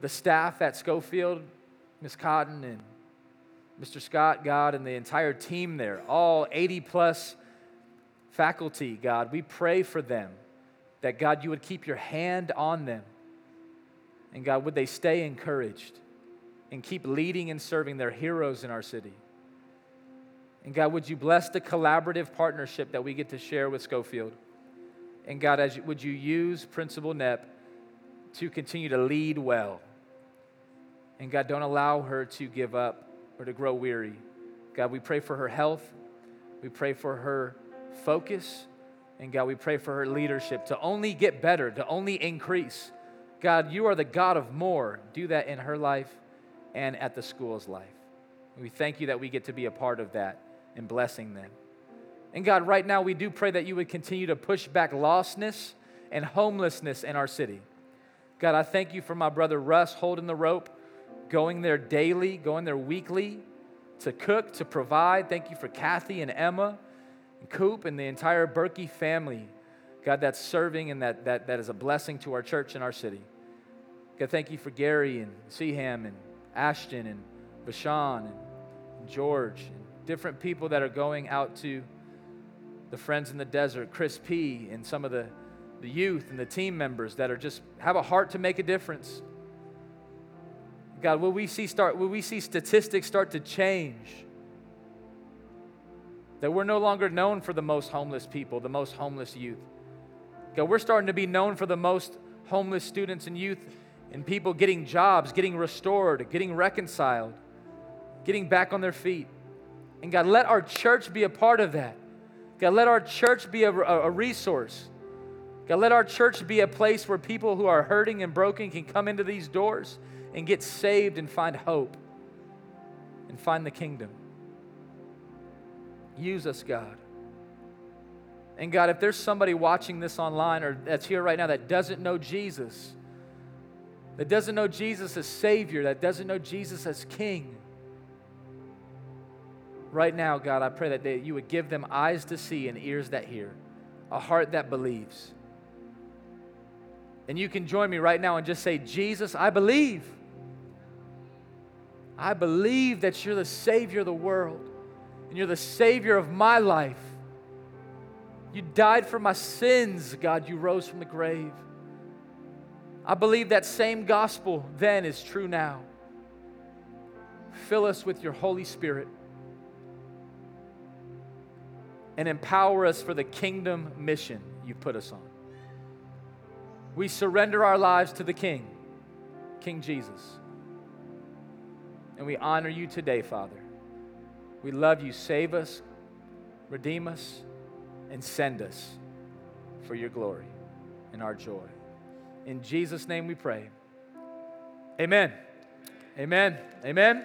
the staff at Schofield, Miss Cotton and Mr. Scott, God, and the entire team there, all 80 plus faculty, God, we pray for them that, God, you would keep your hand on them. And, God, would they stay encouraged and keep leading and serving their heroes in our city? And, God, would you bless the collaborative partnership that we get to share with Schofield? And, God, as you, would you use Principal Knapp to continue to lead well. And God, don't allow her to give up or to grow weary. God, we pray for her health. We pray for her focus. And God, we pray for her leadership to only get better, to only increase. God, you are the God of more. Do that in her life and at the school's life. We thank you that we get to be a part of that and blessing them. And God, right now we do pray that you would continue to push back lostness and homelessness in our city. God, I thank you for my brother Russ holding the rope, going there daily, going there weekly to cook, to provide. Thank you for Kathy and Emma and Coop and the entire Berkey family. God, that's serving and that, that, that is a blessing to our church and our city. God, thank you for Gary and Seaham and Ashton and Bashan and George and different people that are going out to the Friends in the Desert, Chris P., and some of the the youth and the team members that are just have a heart to make a difference. God, will we see start will we see statistics start to change? That we're no longer known for the most homeless people, the most homeless youth. God, we're starting to be known for the most homeless students and youth and people getting jobs, getting restored, getting reconciled, getting back on their feet. And God, let our church be a part of that. God, let our church be a, a resource God, let our church be a place where people who are hurting and broken can come into these doors and get saved and find hope and find the kingdom. Use us, God. And God, if there's somebody watching this online or that's here right now that doesn't know Jesus, that doesn't know Jesus as Savior, that doesn't know Jesus as King, right now, God, I pray that they, you would give them eyes to see and ears that hear, a heart that believes And you can join me right now and just say, Jesus, I believe. I believe that you're the Savior of the world and you're the Savior of my life. You died for my sins, God. You rose from the grave. I believe that same gospel then is true now. Fill us with your Holy Spirit and empower us for the kingdom mission you put us on. We surrender our lives to the King, King Jesus. And we honor you today, Father. We love you. Save us, redeem us, and send us for your glory and our joy. In Jesus' name we pray. Amen. Amen. Amen.